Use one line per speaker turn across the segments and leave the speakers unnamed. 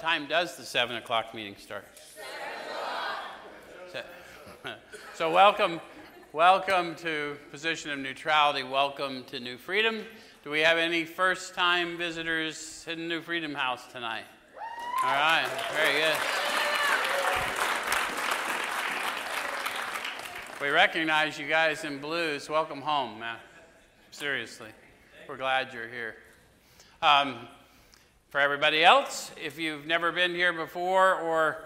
time does the 7 o'clock meeting start? So, so welcome, welcome to Position of Neutrality. Welcome to New Freedom. Do we have any first-time visitors in New Freedom House tonight? All right, very good. We recognize you guys in blues. Welcome home, man. Seriously, we're glad you're here. Um, for everybody else, if you've never been here before or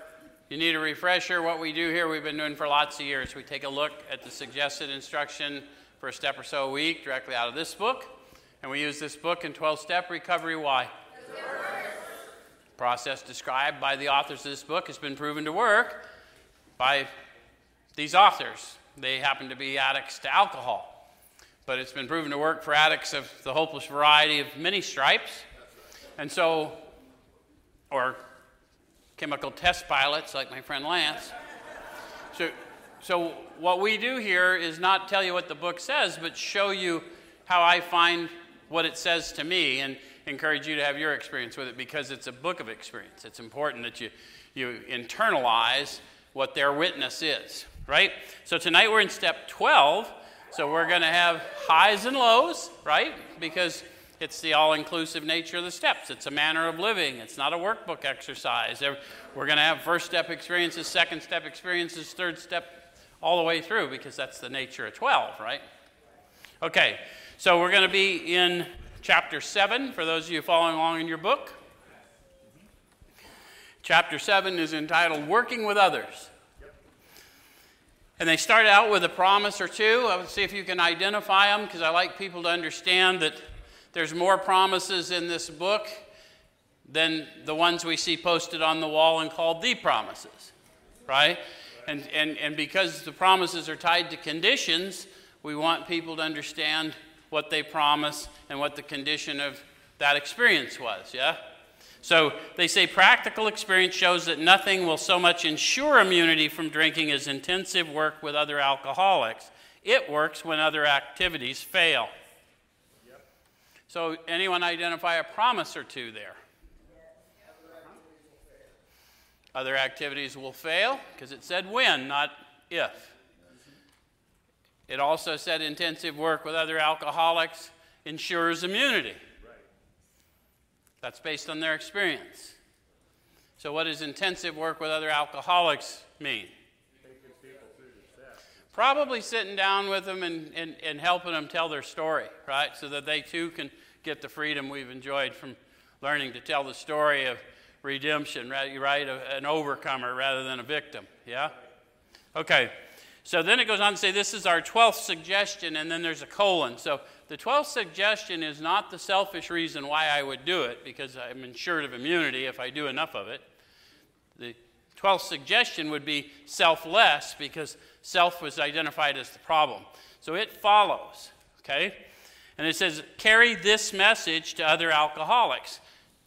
you need a refresher, what we do here we've been doing for lots of years. We take a look at the suggested instruction for a step or so a week directly out of this book, and we use this book in 12 step recovery. Why? The process described by the authors of this book has been proven to work by these authors. They happen to be addicts to alcohol, but it's been proven to work for addicts of the hopeless variety of many stripes and so, or chemical test pilots like my friend Lance. So, so what we do here is not tell you what the book says, but show you how I find what it says to me and encourage you to have your experience with it because it's a book of experience. It's important that you, you internalize what their witness is, right? So tonight we're in step 12. So we're going to have highs and lows, right? Because it's the all inclusive nature of the steps. It's a manner of living. It's not a workbook exercise. We're going to have first step experiences, second step experiences, third step, all the way through because that's the nature of 12, right? Okay, so we're going to be in chapter 7 for those of you following along in your book. Chapter 7 is entitled Working with Others. And they start out with a promise or two. I would see if you can identify them because I like people to understand that there's more promises in this book than the ones we see posted on the wall and called the promises, right? And, and, and because the promises are tied to conditions, we want people to understand what they promise and what the condition of that experience was, yeah? So they say practical experience shows that nothing will so much ensure immunity from drinking as intensive work with other alcoholics. It works when other activities fail. So, anyone identify a promise or two there? Other activities will fail because it said when, not if. It also said intensive work with other alcoholics ensures immunity. That's based on their experience. So, what does intensive work with other alcoholics mean? Probably sitting down with them and, and, and helping them tell their story, right? So that they too can get the freedom we've enjoyed from learning to tell the story of redemption, right? Uh, an overcomer rather than a victim. Yeah? Okay. So then it goes on to say this is our 12th suggestion, and then there's a colon. So the 12th suggestion is not the selfish reason why I would do it, because I'm insured of immunity if I do enough of it. The 12th suggestion would be selfless, because self was identified as the problem. So it follows, okay? And it says, carry this message to other alcoholics!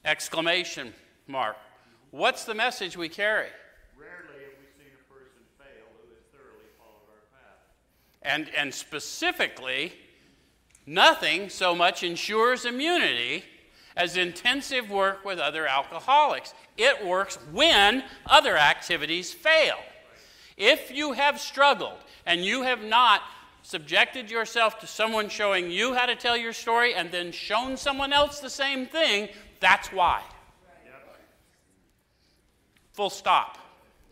Exclamation mark. What's the message we carry?
Rarely have we seen a person fail who has thoroughly followed our path.
And, and specifically, nothing so much ensures immunity as intensive work with other alcoholics. It works when other activities fail. If you have struggled and you have not subjected yourself to someone showing you how to tell your story and then shown someone else the same thing, that's why. Full stop.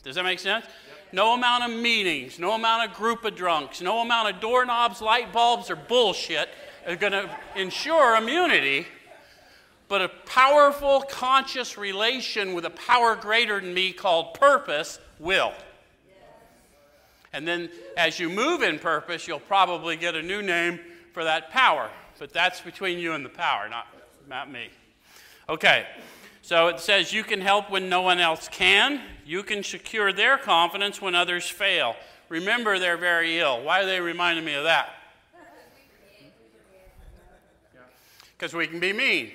Does that make sense? No amount of meetings, no amount of group of drunks, no amount of doorknobs, light bulbs, or bullshit are going to ensure immunity. But a powerful, conscious relation with a power greater than me called purpose will. And then as you move in purpose, you'll probably get a new name for that power. But that's between you and the power, not, not me. Okay, so it says you can help when no one else can. You can secure their confidence when others fail. Remember, they're very ill. Why are they reminding me of that? Because we can be mean.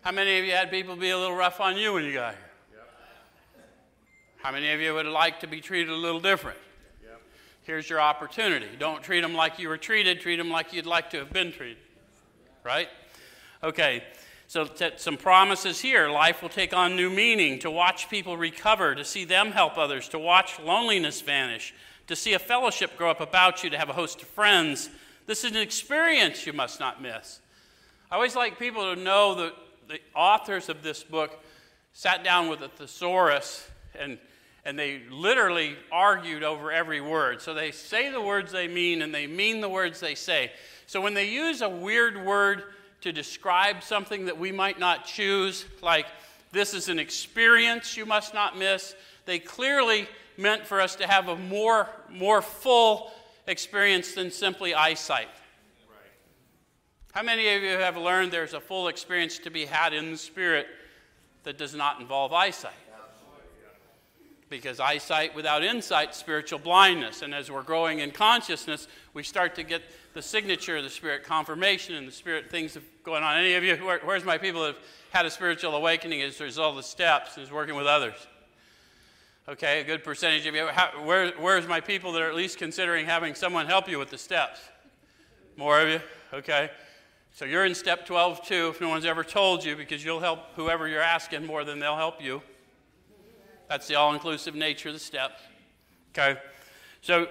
How many of you had people be a little rough on you when you got here? How many of you would like to be treated a little different? Here's your opportunity. Don't treat them like you were treated, treat them like you'd like to have been treated. Right? Okay. So, t- some promises here life will take on new meaning, to watch people recover, to see them help others, to watch loneliness vanish, to see a fellowship grow up about you, to have a host of friends. This is an experience you must not miss. I always like people to know that the authors of this book sat down with a thesaurus and, and they literally argued over every word. So they say the words they mean and they mean the words they say. So when they use a weird word, to describe something that we might not choose, like this is an experience you must not miss. They clearly meant for us to have a more, more full experience than simply eyesight. How many of you have learned there's a full experience to be had in the Spirit that does not involve eyesight? Because eyesight without insight, spiritual blindness. And as we're growing in consciousness, we start to get the signature of the Spirit, confirmation and the Spirit, things going on. Any of you, where, where's my people that have had a spiritual awakening as a result of the steps is working with others? Okay, a good percentage of you. How, where, where's my people that are at least considering having someone help you with the steps? More of you? Okay. So you're in step 12 too, if no one's ever told you, because you'll help whoever you're asking more than they'll help you. That's the all inclusive nature of the step. Okay? So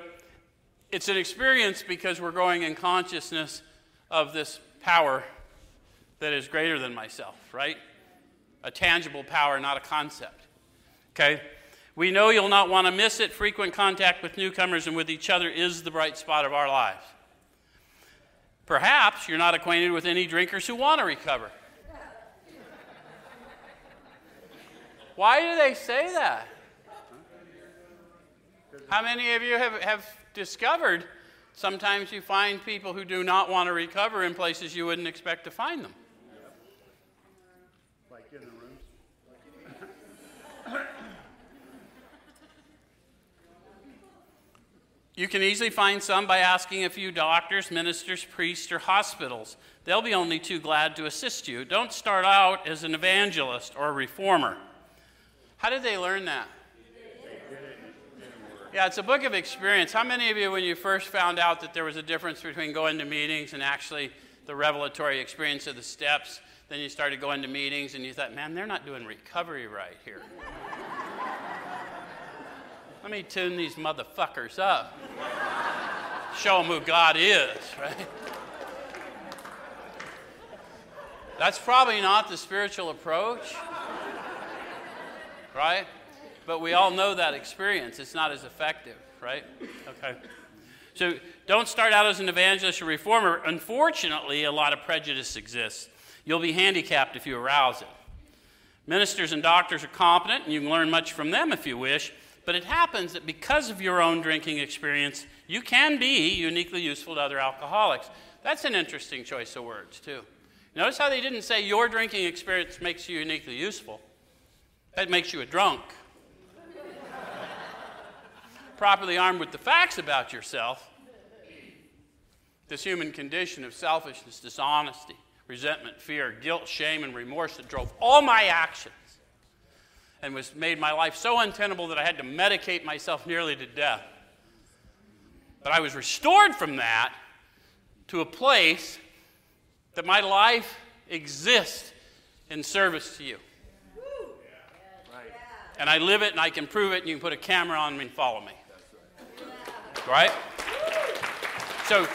it's an experience because we're growing in consciousness of this power that is greater than myself, right? A tangible power, not a concept. Okay? We know you'll not want to miss it. Frequent contact with newcomers and with each other is the bright spot of our lives. Perhaps you're not acquainted with any drinkers who want to recover. Why do they say that? How many of you have, have discovered, sometimes you find people who do not want to recover in places you wouldn't expect to find them.
Like in the rooms.
You can easily find some by asking a few doctors, ministers, priests, or hospitals. They'll be only too glad to assist you. Don't start out as an evangelist or a reformer. How did they learn that? Yeah, it's a book of experience. How many of you, when you first found out that there was a difference between going to meetings and actually the revelatory experience of the steps, then you started going to meetings and you thought, man, they're not doing recovery right here. Let me tune these motherfuckers up. Show them who God is, right? That's probably not the spiritual approach, right? But we all know that experience. It's not as effective, right? Okay. So don't start out as an evangelist or reformer. Unfortunately, a lot of prejudice exists. You'll be handicapped if you arouse it. Ministers and doctors are competent, and you can learn much from them if you wish, but it happens that because of your own drinking experience, you can be uniquely useful to other alcoholics. That's an interesting choice of words, too. Notice how they didn't say your drinking experience makes you uniquely useful, that makes you a drunk properly armed with the facts about yourself, this human condition of selfishness, dishonesty, resentment, fear, guilt, shame, and remorse that drove all my actions and was made my life so untenable that I had to medicate myself nearly to death. But I was restored from that to a place that my life exists in service to you. And I live it and I can prove it, and you can put a camera on me and follow me right? So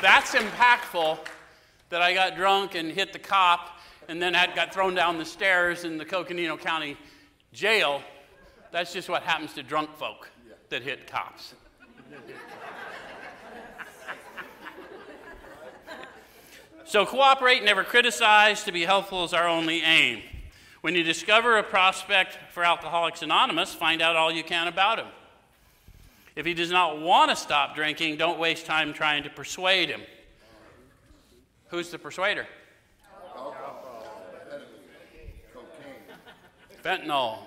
that's impactful that I got drunk and hit the cop and then had, got thrown down the stairs in the Coconino County jail. That's just what happens to drunk folk that hit cops. so cooperate, never criticize. To be helpful is our only aim. When you discover a prospect for Alcoholics Anonymous, find out all you can about him. If he does not want to stop drinking, don't waste time trying to persuade him. Who's the persuader? Fentanyl.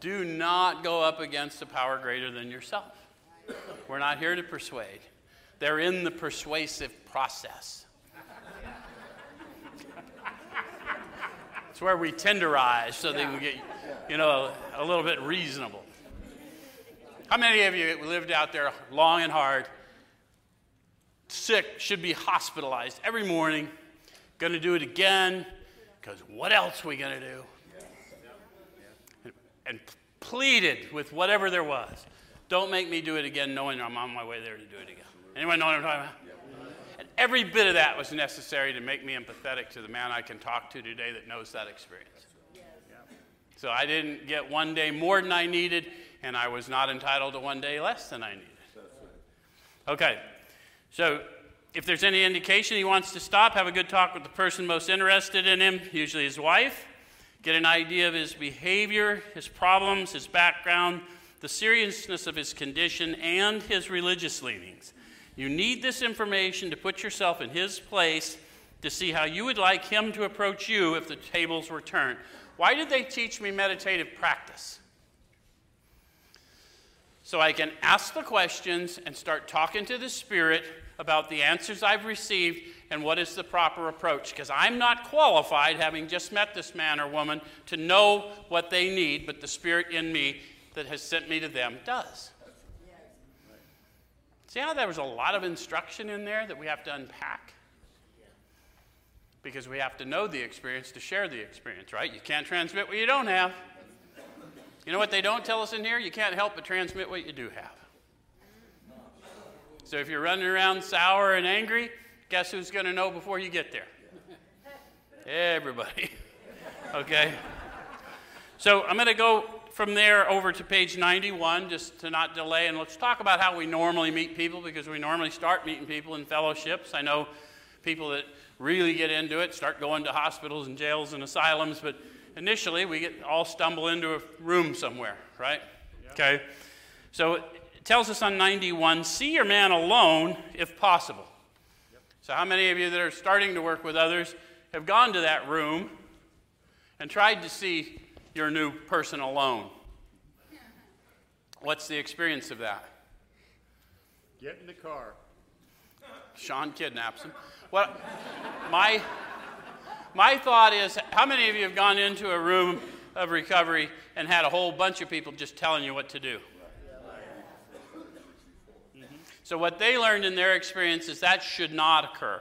Do not go up against a power greater than yourself. We're not here to persuade. They're in the persuasive process. It's where we tenderize so they can get, you know, a little bit reasonable. How many of you lived out there long and hard, sick, should be hospitalized every morning, going to do it again because what else are we going to do? And, and pleaded with whatever there was. Don't make me do it again knowing I'm on my way there to do it again. Anyone know what I'm talking about? Every bit of that was necessary to make me empathetic to the man I can talk to today that knows that experience. So I didn't get one day more than I needed, and I was not entitled to one day less than I needed. Okay, so if there's any indication he wants to stop, have a good talk with the person most interested in him, usually his wife. Get an idea of his behavior, his problems, his background, the seriousness of his condition, and his religious leanings. You need this information to put yourself in his place to see how you would like him to approach you if the tables were turned. Why did they teach me meditative practice? So I can ask the questions and start talking to the Spirit about the answers I've received and what is the proper approach. Because I'm not qualified, having just met this man or woman, to know what they need, but the Spirit in me that has sent me to them does. See how there was a lot of instruction in there that we have to unpack? because we have to know the experience to share the experience, right? You can't transmit what you don't have. You know what they don't tell us in here? You can't help but transmit what you do have. So if you're running around sour and angry, guess who's going to know before you get there? Everybody. okay? So I'm going to go from there over to page 91 just to not delay and let's talk about how we normally meet people because we normally start meeting people in fellowships. I know people that really get into it, start going to hospitals and jails and asylums, but initially we get all stumble into a room somewhere, right? Yep. Okay. So it tells us on 91 see your man alone if possible. Yep. So, how many of you that are starting to work with others have gone to that room and tried to see your new person alone? What's the experience of that?
Get in the car.
Sean kidnaps him. Well, my, my thought is how many of you have gone into a room of recovery and had a whole bunch of people just telling you what to do? Mm-hmm. So, what they learned in their experience is that should not occur.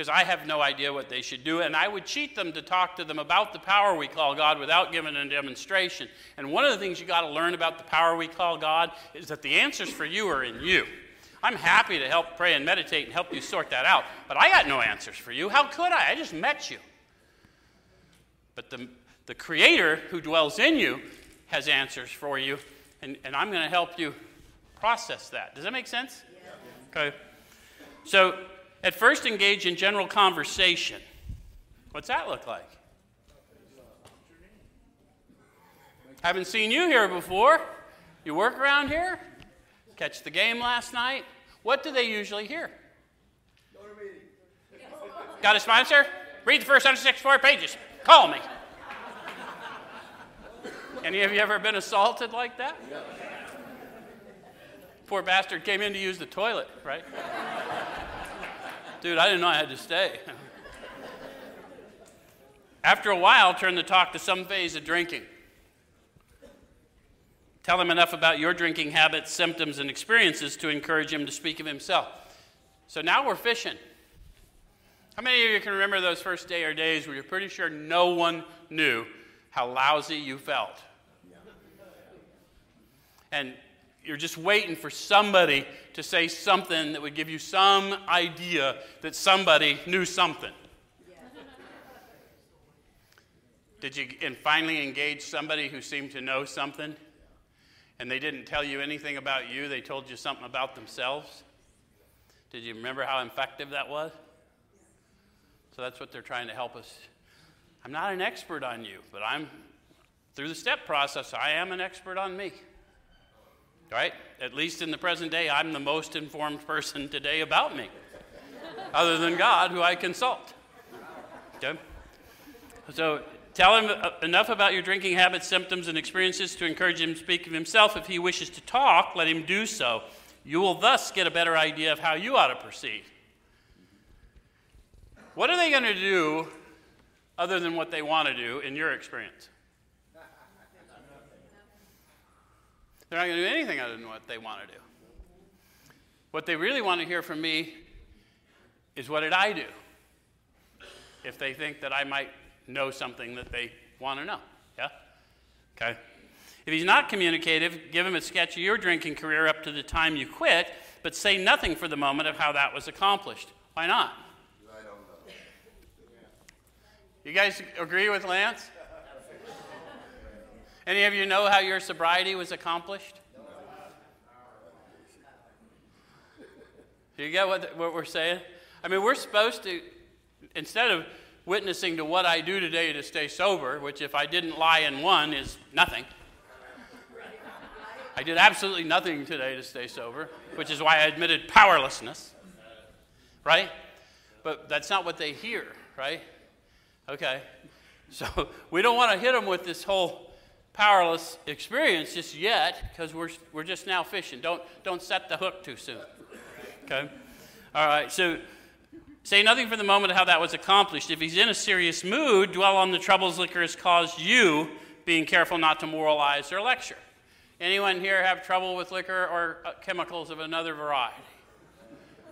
Because I have no idea what they should do, and I would cheat them to talk to them about the power we call God without giving a demonstration. And one of the things you got to learn about the power we call God is that the answers for you are in you. I'm happy to help pray and meditate and help you sort that out, but I got no answers for you. How could I? I just met you. But the, the Creator who dwells in you has answers for you, and, and I'm going to help you process that. Does that make sense? Yeah. Okay. So, at first, engage in general conversation. What's that look like? Haven't seen you here before. You work around here? Catch the game last night? What do they usually hear? Got a sponsor? Read the first 164 pages. Call me. Any of you ever been assaulted like that? Poor bastard came in to use the toilet, right? Dude, I didn't know I had to stay. After a while, turn the talk to some phase of drinking. Tell him enough about your drinking habits, symptoms, and experiences to encourage him to speak of himself. So now we're fishing. How many of you can remember those first day or days where you're pretty sure no one knew how lousy you felt? And you're just waiting for somebody to say something that would give you some idea that somebody knew something. Did you and finally engage somebody who seemed to know something? and they didn't tell you anything about you, they told you something about themselves? Did you remember how effective that was? So that's what they're trying to help us. I'm not an expert on you, but I'm, through the step process, I am an expert on me. Right? At least in the present day, I'm the most informed person today about me, other than God, who I consult. Okay? So Tell him uh, enough about your drinking habits, symptoms, and experiences to encourage him to speak of himself. If he wishes to talk, let him do so. You will thus get a better idea of how you ought to proceed. What are they going to do other than what they want to do in your experience? They're not going to do anything other than what they want to do. What they really want to hear from me is what did I do? if they think that I might know something that they want to know. Yeah? Okay. If he's not communicative, give him a sketch of your drinking career up to the time you quit, but say nothing for the moment of how that was accomplished. Why not? I don't know. You guys agree with Lance? Any of you know how your sobriety was accomplished? Do you get what, what we're saying? I mean, we're supposed to, instead of witnessing to what I do today to stay sober, which if I didn't lie in one is nothing. I did absolutely nothing today to stay sober, which is why I admitted powerlessness. Right? But that's not what they hear, right? Okay. So we don't want to hit them with this whole powerless experience just yet because we're, we're just now fishing. Don't, don't set the hook too soon. Okay? All right. So Say nothing for the moment of how that was accomplished. If he's in a serious mood, dwell on the troubles liquor has caused you, being careful not to moralize or lecture. Anyone here have trouble with liquor or uh, chemicals of another variety?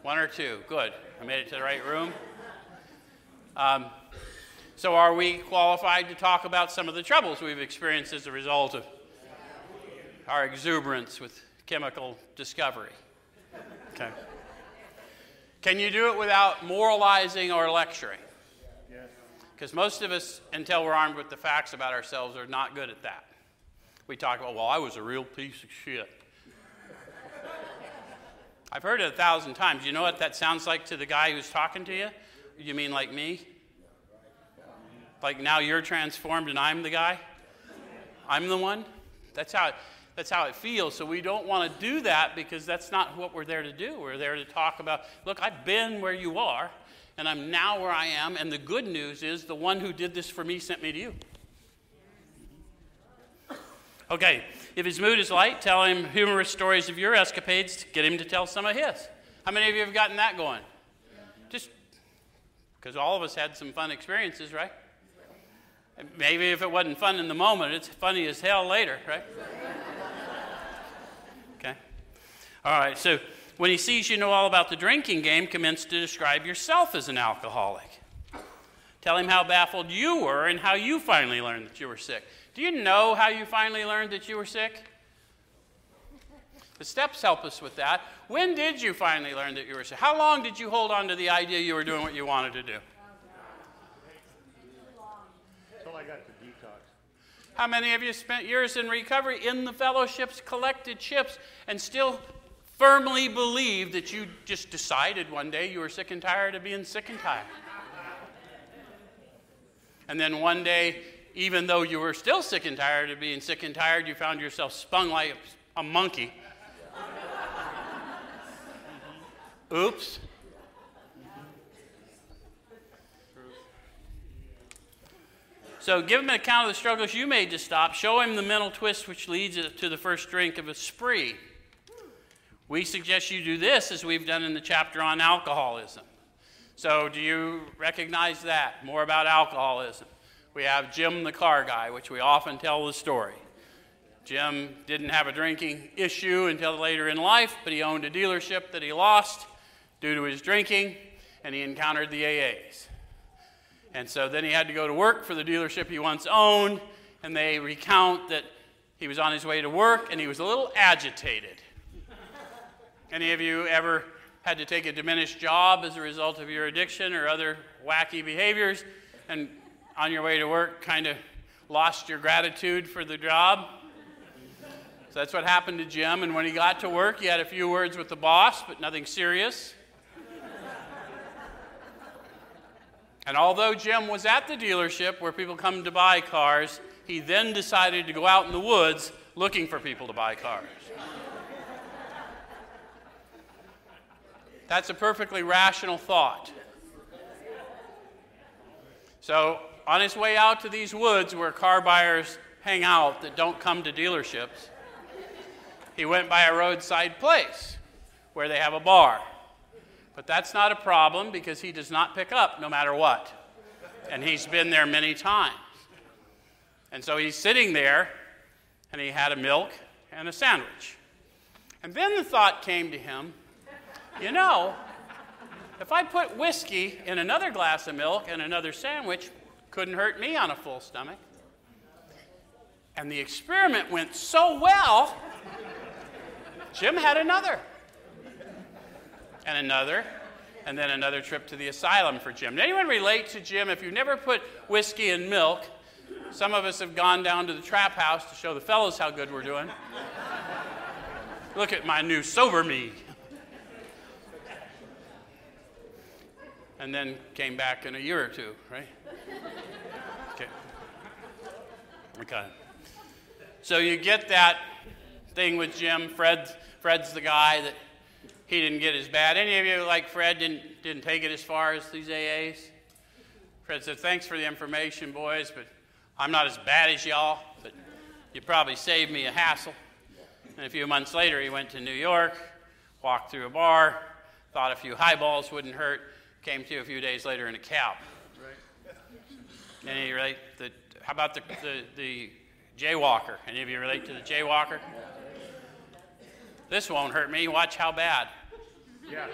One or two. Good. I made it to the right room. Um, so, are we qualified to talk about some of the troubles we've experienced as a result of our exuberance with chemical discovery? Okay. Can you do it without moralizing or lecturing? Because most of us, until we're armed with the facts about ourselves, are not good at that. We talk about, well, I was a real piece of shit. I've heard it a thousand times. You know what that sounds like to the guy who's talking to you? You mean like me? Like now you're transformed and I'm the guy? I'm the one? That's how. It, that's how it feels. So we don't want to do that because that's not what we're there to do. We're there to talk about, look, I've been where you are, and I'm now where I am. And the good news is the one who did this for me sent me to you. Okay, if his mood is light, tell him humorous stories of your escapades. To get him to tell some of his. How many of you have gotten that going? Just because all of us had some fun experiences, right? Maybe if it wasn't fun in the moment, it's funny as hell later, right? Okay. All right, so when he sees you know all about the drinking game, commence to describe yourself as an alcoholic. Tell him how baffled you were and how you finally learned that you were sick. Do you know how you finally learned that you were sick? The steps help us with that. When did you finally learn that you were sick? How long did you hold on to the idea you were doing what you wanted to do?
Until I got to detox.
How many of you spent years in recovery in the fellowships, collected chips, and still firmly believe that you just decided one day you were sick and tired of being sick and tired. And then one day, even though you were still sick and tired of being sick and tired, you found yourself spun like a monkey. Oops. So give him an account of the struggles you made to stop. Show him the mental twist which leads to the first drink of a spree. We suggest you do this as we've done in the chapter on alcoholism. So, do you recognize that? More about alcoholism. We have Jim the car guy, which we often tell the story. Jim didn't have a drinking issue until later in life, but he owned a dealership that he lost due to his drinking, and he encountered the AAs. And so then he had to go to work for the dealership he once owned, and they recount that he was on his way to work and he was a little agitated. Any of you ever had to take a diminished job as a result of your addiction or other wacky behaviors and on your way to work kind of lost your gratitude for the job? So that's what happened to Jim. And when he got to work, he had a few words with the boss, but nothing serious. And although Jim was at the dealership where people come to buy cars, he then decided to go out in the woods looking for people to buy cars. That's a perfectly rational thought. So, on his way out to these woods where car buyers hang out that don't come to dealerships, he went by a roadside place where they have a bar. But that's not a problem because he does not pick up no matter what. And he's been there many times. And so he's sitting there and he had a milk and a sandwich. And then the thought came to him you know, if I put whiskey in another glass of milk and another sandwich, couldn't hurt me on a full stomach. And the experiment went so well, Jim had another. And another. And then another trip to the asylum for Jim. Did anyone relate to Jim? If you've never put whiskey in milk, some of us have gone down to the trap house to show the fellows how good we're doing. Look at my new sober me. And then came back in a year or two, right? Okay. Okay. So you get that thing with Jim. Fred, Fred's the guy that he didn't get as bad. Any of you like Fred didn't, didn't take it as far as these AAs? Fred said, Thanks for the information, boys, but I'm not as bad as y'all, but you probably saved me a hassle. And a few months later, he went to New York, walked through a bar, thought a few highballs wouldn't hurt, came to a few days later in a cab. Right. Any relate? The, how about the, the, the jaywalker? Any of you relate to the jaywalker? This won't hurt me. Watch how bad. Yeah.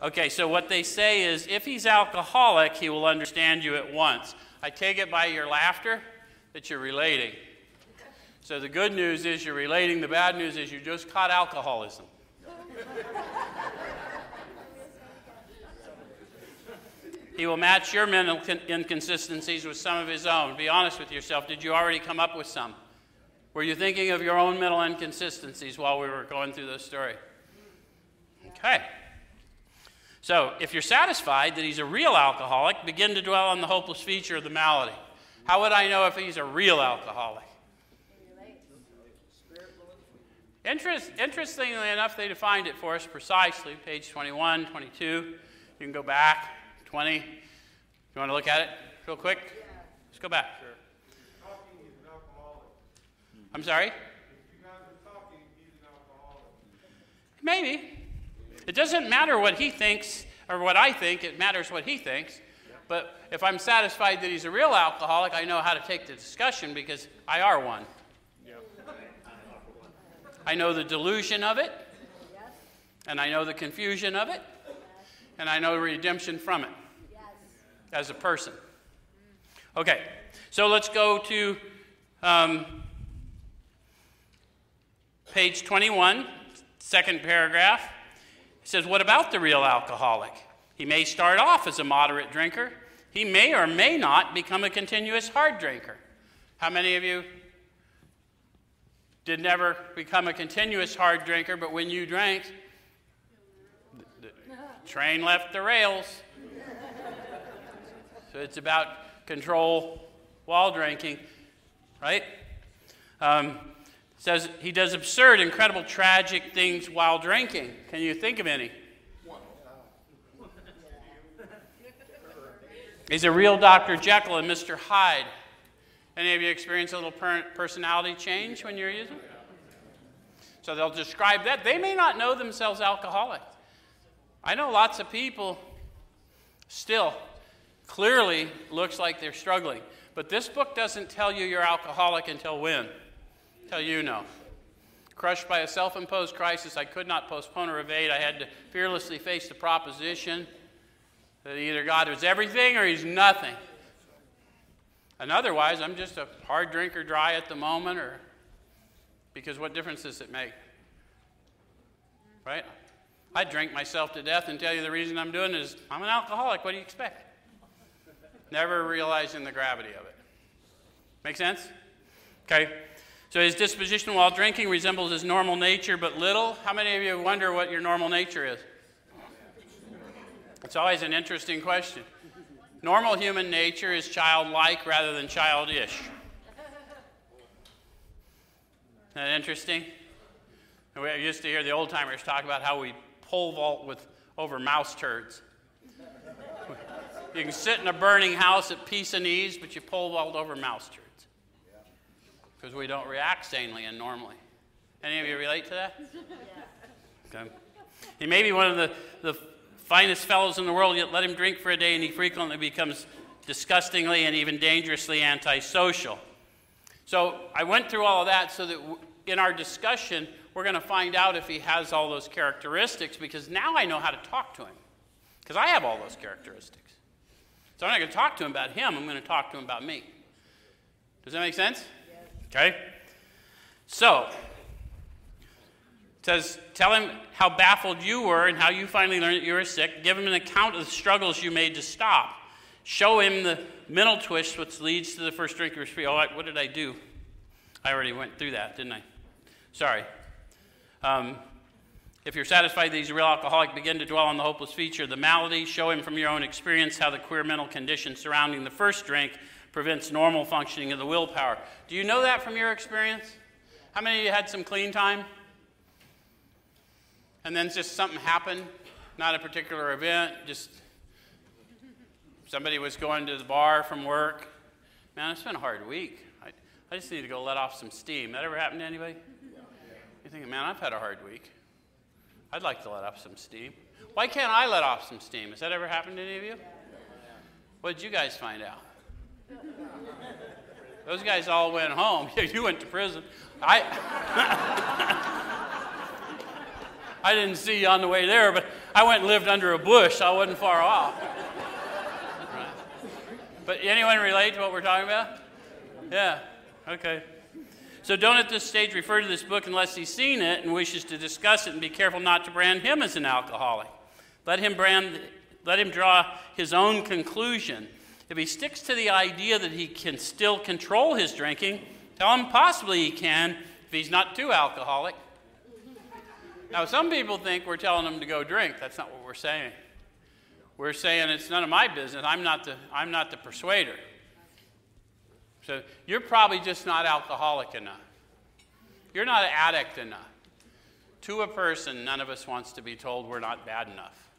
Okay, so what they say is if he's alcoholic, he will understand you at once. I take it by your laughter that you're relating. So the good news is you're relating, the bad news is you just caught alcoholism. he will match your mental inconsistencies with some of his own. Be honest with yourself. Did you already come up with some? Were you thinking of your own mental inconsistencies while we were going through this story? Okay. So, if you're satisfied that he's a real alcoholic, begin to dwell on the hopeless feature of the malady. How would I know if he's a real alcoholic? Interest, interestingly enough, they defined it for us precisely, page 21, 22. You can go back, 20. You want to look at it real quick? Let's go back. Sure. I'm sorry? Talking, Maybe. It doesn't matter what he thinks or what I think, it matters what he thinks. But if I'm satisfied that he's a real alcoholic, I know how to take the discussion because I are one. I know the delusion of it, and I know the confusion of it, and I know redemption from it as a person. Okay, so let's go to um, page 21, second paragraph. It says, What about the real alcoholic? He may start off as a moderate drinker. He may or may not become a continuous hard drinker. How many of you did never become a continuous hard drinker, but when you drank, the train left the rails? So it's about control while drinking, right? Um, says he does absurd, incredible, tragic things while drinking. Can you think of any? He's a real Dr. Jekyll and Mr. Hyde. Any of you experience a little personality change when you're using? So they'll describe that. They may not know themselves alcoholic. I know lots of people still clearly looks like they're struggling. But this book doesn't tell you you're alcoholic until when? Until you know. Crushed by a self imposed crisis, I could not postpone or evade. I had to fearlessly face the proposition that either God is everything or He's nothing. And otherwise, I'm just a hard drinker dry at the moment, or because what difference does it make? Right? I drink myself to death and tell you the reason I'm doing it is I'm an alcoholic. What do you expect? Never realizing the gravity of it. Make sense? Okay. So his disposition while drinking resembles his normal nature, but little. How many of you wonder what your normal nature is? It's always an interesting question. Normal human nature is childlike rather than childish. Isn't that interesting? We used to hear the old timers talk about how we pole vault with over mouse turds. You can sit in a burning house at peace and ease, but you pole vault over mouse turds because we don't react sanely and normally. Any of you relate to that? Okay. He may be one of the, the finest fellows in the world, yet let him drink for a day and he frequently becomes disgustingly and even dangerously antisocial. So I went through all of that so that in our discussion, we're going to find out if he has all those characteristics because now I know how to talk to him. Because I have all those characteristics. So I'm not going to talk to him about him, I'm going to talk to him about me. Does that make sense? Okay. So, says, tell him how baffled you were and how you finally learned that you were sick. Give him an account of the struggles you made to stop. Show him the mental twist which leads to the first drink of free. Oh, what did I do? I already went through that, didn't I? Sorry. Um, if you're satisfied that he's a real alcoholic, begin to dwell on the hopeless feature the malady. Show him from your own experience how the queer mental condition surrounding the first drink prevents normal functioning of the willpower. Do you know that from your experience? How many of you had some clean time? And then just something happened, not a particular event, just somebody was going to the bar from work. Man, it's been a hard week. I, I just need to go let off some steam. That ever happened to anybody? You're thinking, man, I've had a hard week. I'd like to let off some steam. Why can't I let off some steam? Has that ever happened to any of you? What did you guys find out? Those guys all went home. you went to prison. I, I didn't see you on the way there, but I went and lived under a bush. I wasn't far off. Right. But anyone relate to what we're talking about? Yeah. Okay. So don't at this stage refer to this book unless he's seen it and wishes to discuss it, and be careful not to brand him as an alcoholic. Let him brand. Let him draw his own conclusion if he sticks to the idea that he can still control his drinking, tell him possibly he can if he's not too alcoholic. Now, some people think we're telling him to go drink. That's not what we're saying. We're saying it's none of my business. I'm not the, I'm not the persuader. So you're probably just not alcoholic enough. You're not an addict enough. To a person, none of us wants to be told we're not bad enough.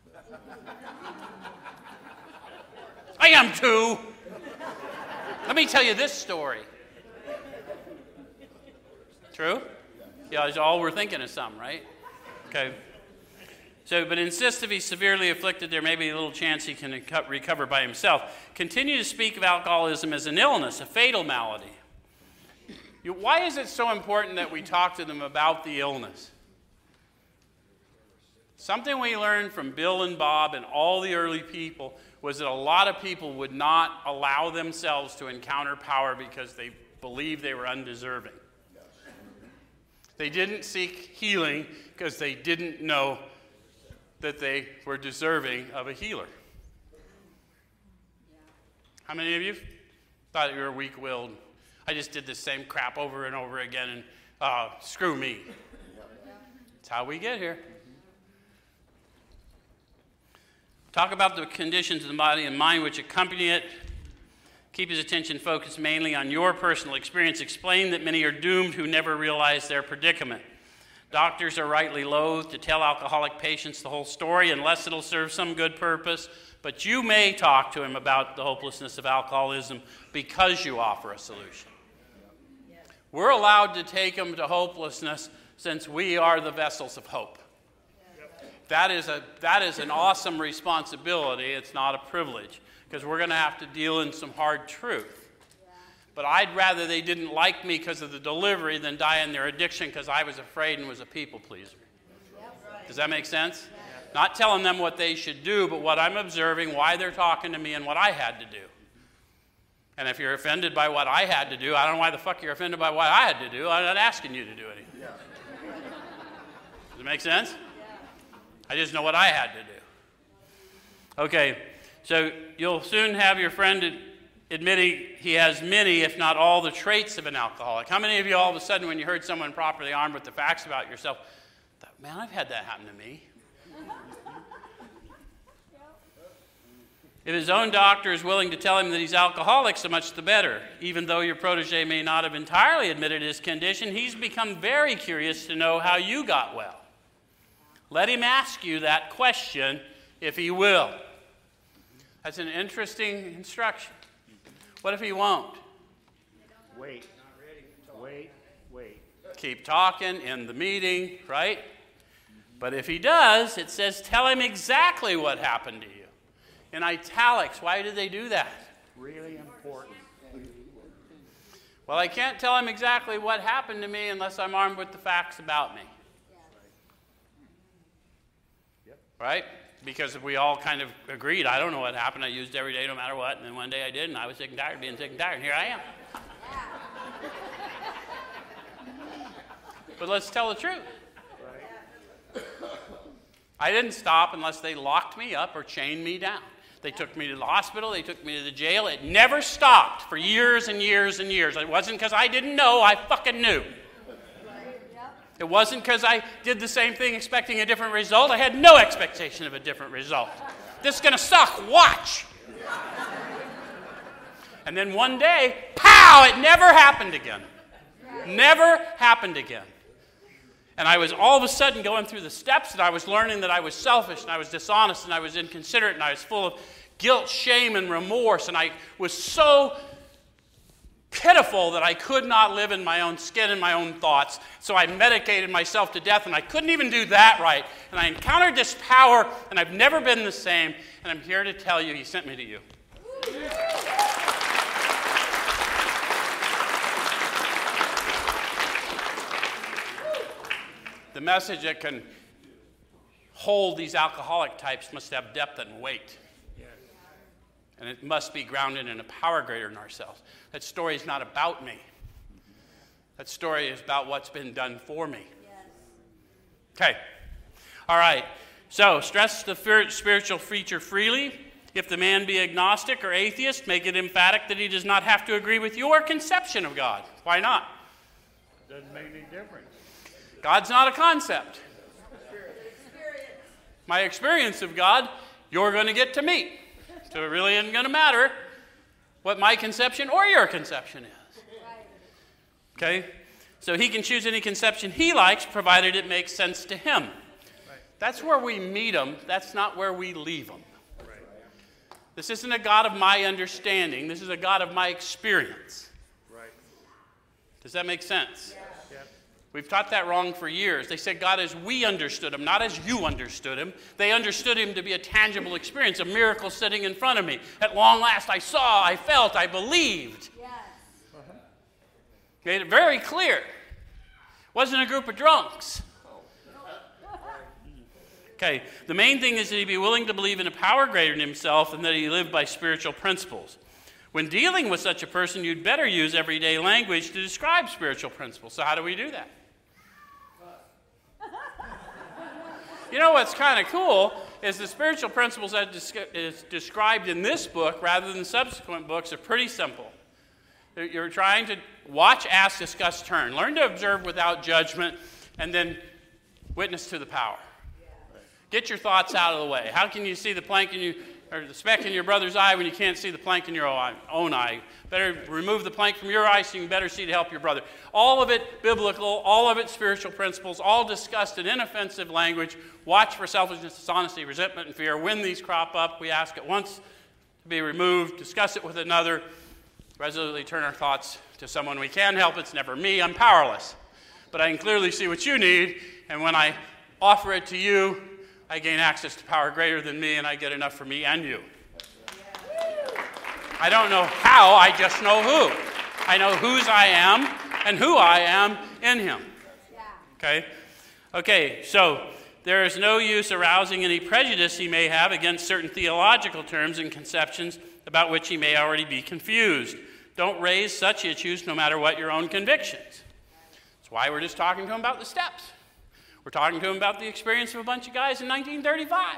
I am too. Let me tell you this story. True? Yeah, all we're thinking of some, right? Okay. So, but insist if he's severely afflicted, there may be a little chance he can recover by himself. Continue to speak of alcoholism as an illness, a fatal malady. Why is it so important that we talk to them about the illness? Something we learned from Bill and Bob and all the early people was that a lot of people would not allow themselves to encounter power because they believed they were undeserving. They didn't seek healing because they didn't know that they were deserving of a healer. How many of you thought you were weak willed? I just did the same crap over and over again and uh, screw me. That's how we get here. Talk about the conditions of the body and mind which accompany it. Keep his attention focused mainly on your personal experience. Explain that many are doomed who never realize their predicament. Doctors are rightly loath to tell alcoholic patients the whole story unless it'll serve some good purpose. But you may talk to him about the hopelessness of alcoholism because you offer a solution. We're allowed to take him to hopelessness since we are the vessels of hope that is, a, that is an awesome responsibility. It's not a privilege because we're going to have to deal in some hard truth. But I'd rather they didn't like me because of the delivery than die in their addiction because I was afraid and was a people pleaser. Does that make sense? Not telling them what they should do, but what I'm observing, why they're talking to me, and what I had to do. And if you're offended by what I had to do, I don't know why the fuck you're offended by what I had to do. I'm not asking you to do anything. Does it make sense? I just know what I had to do. Okay, so you'll soon have your friend admitting he has many, if not all, the traits of an alcoholic. How many of you all of a sudden, when you heard someone properly armed with the facts about yourself, thought, man, I've had that happen to me? If his own doctor is willing to tell him that he's alcoholic, so much the better. Even though your protege may not have entirely admitted his condition, he's become very curious to know how you got well. Let him ask you that question if he will. That's an interesting instruction. What if he won't?
Wait. Wait. Wait.
Keep talking in the meeting, right? But if he does, it says, tell him exactly what happened to you. In italics, why did they do that?
Really important.
Well, I can't tell him exactly what happened to me unless I'm armed with the facts about me. Right? Because we all kind of agreed. I don't know what happened. I used every day no matter what. And then one day I did, and I was sick and tired of being sick and tired. And here I am. but let's tell the truth. I didn't stop unless they locked me up or chained me down. They took me to the hospital, they took me to the jail. It never stopped for years and years and years. It wasn't because I didn't know, I fucking knew. It wasn't because I did the same thing expecting a different result. I had no expectation of a different result. This is going to suck. Watch. And then one day, pow, it never happened again. Never happened again. And I was all of a sudden going through the steps, and I was learning that I was selfish, and I was dishonest, and I was inconsiderate, and I was full of guilt, shame, and remorse. And I was so pitiful that I could not live in my own skin and my own thoughts. So I medicated myself to death, and I couldn't even do that right. And I encountered this power, and I've never been the same. And I'm here to tell you, He sent me to you. The message that can hold these alcoholic types must have depth and weight. And it must be grounded in a power greater than ourselves. That story is not about me. That story is about what's been done for me. Okay. All right. So, stress the spiritual feature freely. If the man be agnostic or atheist, make it emphatic that he does not have to agree with your conception of God. Why not?
Doesn't make any difference.
God's not a concept. My experience of God, you're going to get to meet. So it really isn't going to matter what my conception or your conception is. Okay? So he can choose any conception he likes, provided it makes sense to him. That's where we meet him, that's not where we leave him. This isn't a God of my understanding, this is a God of my experience.
Right.
Does that make sense? We've taught that wrong for years. They said God as we understood him, not as you understood him. They understood him to be a tangible experience, a miracle sitting in front of me. At long last, I saw, I felt, I believed. Yes. Uh-huh. Made it very clear. Wasn't a group of drunks. Okay, the main thing is that he be willing to believe in a power greater than himself and that he live by spiritual principles. When dealing with such a person, you'd better use everyday language to describe spiritual principles. So, how do we do that? You know what's kind of cool is the spiritual principles that is described in this book rather than subsequent books are pretty simple. You're trying to watch, ask, discuss, turn. Learn to observe without judgment, and then witness to the power. Get your thoughts out of the way. How can you see the plank in you? Or the speck in your brother's eye when you can't see the plank in your own eye. Better remove the plank from your eye so you can better see to help your brother. All of it biblical, all of it spiritual principles, all discussed in inoffensive language. Watch for selfishness, dishonesty, resentment, and fear. When these crop up, we ask at once to be removed, discuss it with another, resolutely turn our thoughts to someone we can help. It's never me, I'm powerless. But I can clearly see what you need, and when I offer it to you, I gain access to power greater than me, and I get enough for me and you. I don't know how, I just know who. I know whose I am and who I am in Him. Okay? Okay, so there is no use arousing any prejudice he may have against certain theological terms and conceptions about which he may already be confused. Don't raise such issues no matter what your own convictions. That's why we're just talking to him about the steps. We're talking to him about the experience of a bunch of guys in 1935.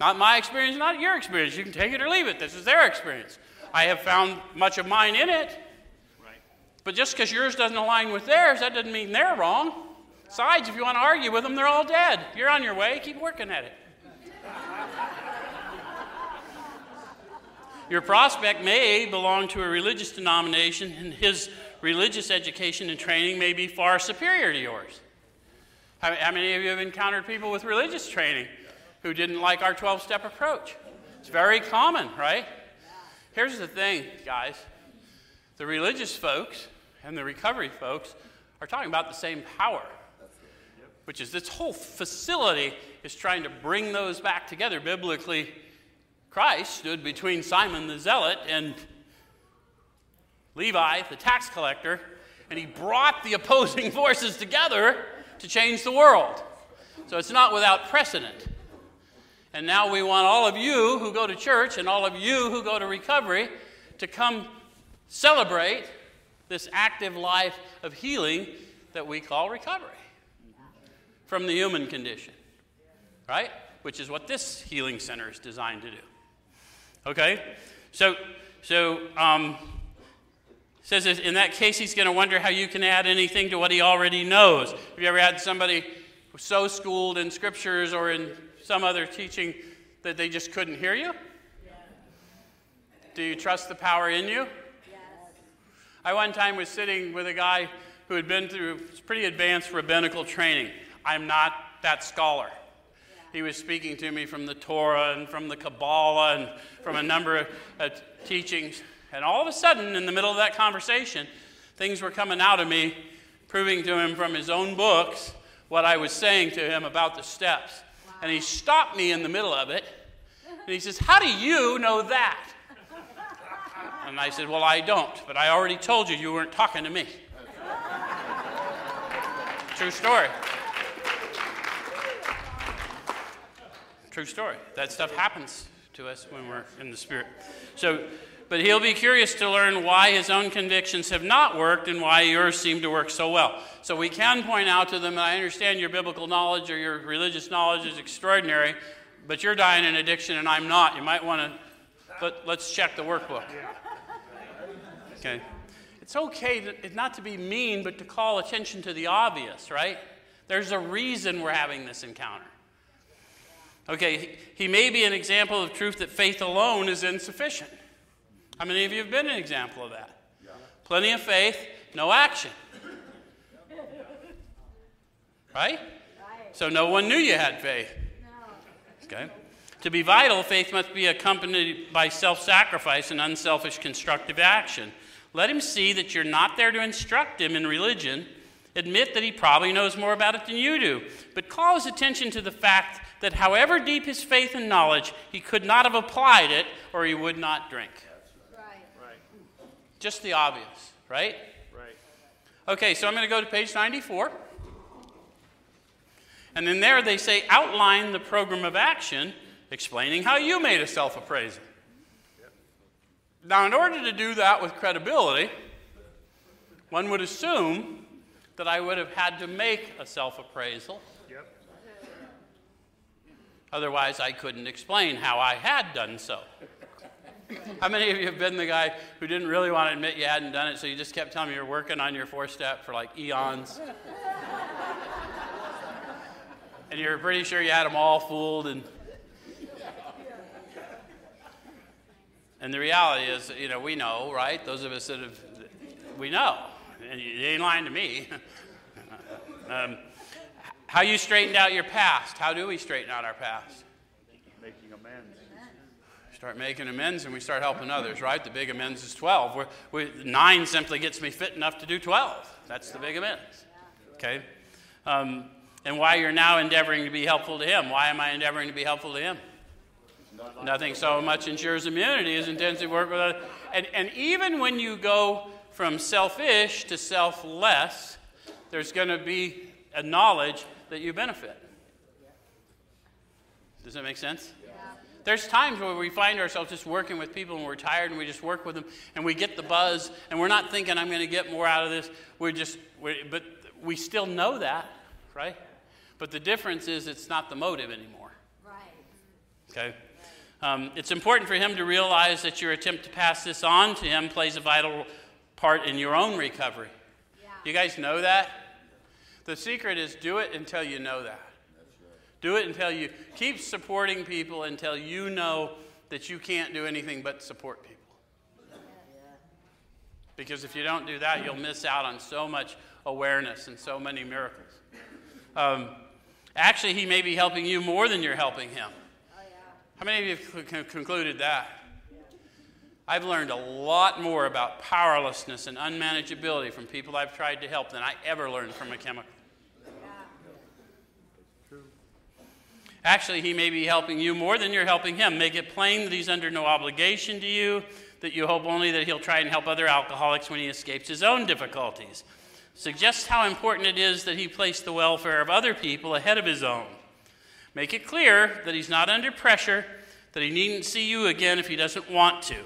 Not my experience, not your experience. You can take it or leave it. This is their experience. I have found much of mine in it. But just because yours doesn't align with theirs, that doesn't mean they're wrong. Besides, if you want to argue with them, they're all dead. You're on your way. Keep working at it. your prospect may belong to a religious denomination, and his religious education and training may be far superior to yours. How, how many of you have encountered people with religious training who didn't like our 12 step approach? It's very common, right? Here's the thing, guys the religious folks and the recovery folks are talking about the same power, which is this whole facility is trying to bring those back together. Biblically, Christ stood between Simon the Zealot and Levi, the tax collector, and he brought the opposing forces together to change the world. So it's not without precedent. And now we want all of you who go to church and all of you who go to recovery to come celebrate this active life of healing that we call recovery from the human condition, right? Which is what this healing center is designed to do. Okay? So, so um, says in that case, he's going to wonder how you can add anything to what he already knows. Have you ever had somebody so schooled in scriptures or in some other teaching that they just couldn't hear you? Do you trust the power in you? Yes. I one time was sitting with a guy who had been through pretty advanced rabbinical training. I'm not that scholar. He was speaking to me from the Torah and from the Kabbalah and from a number of uh, teachings. And all of a sudden, in the middle of that conversation, things were coming out of me, proving to him from his own books what I was saying to him about the steps. Wow. And he stopped me in the middle of it. And he says, How do you know that? And I said, Well, I don't, but I already told you you weren't talking to me. True story. True story. That stuff happens to us when we're in the Spirit. So, but he'll be curious to learn why his own convictions have not worked and why yours seem to work so well. So we can point out to them, I understand your biblical knowledge or your religious knowledge is extraordinary, but you're dying in addiction and I'm not. You might want to, let, let's check the workbook. Okay. It's okay to, not to be mean, but to call attention to the obvious, right? There's a reason we're having this encounter. Okay, he may be an example of truth that faith alone is insufficient. How many of you have been an example of that? Plenty of faith, no action. Right? So no one knew you had faith. Okay. To be vital, faith must be accompanied by self sacrifice and unselfish constructive action. Let him see that you're not there to instruct him in religion. Admit that he probably knows more about it than you do. But call his attention to the fact that however deep his faith and knowledge, he could not have applied it or he would not drink. Just the obvious, right? Right. Okay, so I'm going to go to page 94. And in there they say outline the program of action explaining how you made a self appraisal. Now, in order to do that with credibility, one would assume that I would have had to make a self appraisal. Yep. Otherwise, I couldn't explain how I had done so. How many of you have been the guy who didn't really want to admit you hadn't done it, so you just kept telling me you're working on your four step for like eons? and you're pretty sure you had them all fooled and And the reality is, you know, we know, right? Those of us that have, we know. And you ain't lying to me. um, how you straightened out your past. How do we straighten out our past? Start making amends and we start helping others, right? The big amends is 12. We're, we, nine simply gets me fit enough to do 12. That's the big amends. Okay? Um, and why you're now endeavoring to be helpful to him. Why am I endeavoring to be helpful to him? Nothing so much ensures immunity as intensive work with others. And, and even when you go from selfish to selfless, there's going to be a knowledge that you benefit. Does that make sense? There's times where we find ourselves just working with people and we're tired and we just work with them and we get the buzz and we're not thinking I'm going to get more out of this. We're just, we're, but we still know that, right? But the difference is it's not the motive anymore. Right. Okay? Um, it's important for him to realize that your attempt to pass this on to him plays a vital part in your own recovery. Yeah. You guys know that? The secret is do it until you know that. Do it until you keep supporting people until you know that you can't do anything but support people. Because if you don't do that, you'll miss out on so much awareness and so many miracles. Um, actually, he may be helping you more than you're helping him. How many of you have concluded that? I've learned a lot more about powerlessness and unmanageability from people I've tried to help than I ever learned from a chemical. Actually, he may be helping you more than you're helping him. Make it plain that he's under no obligation to you, that you hope only that he'll try and help other alcoholics when he escapes his own difficulties. Suggest how important it is that he place the welfare of other people ahead of his own. Make it clear that he's not under pressure, that he needn't see you again if he doesn't want to.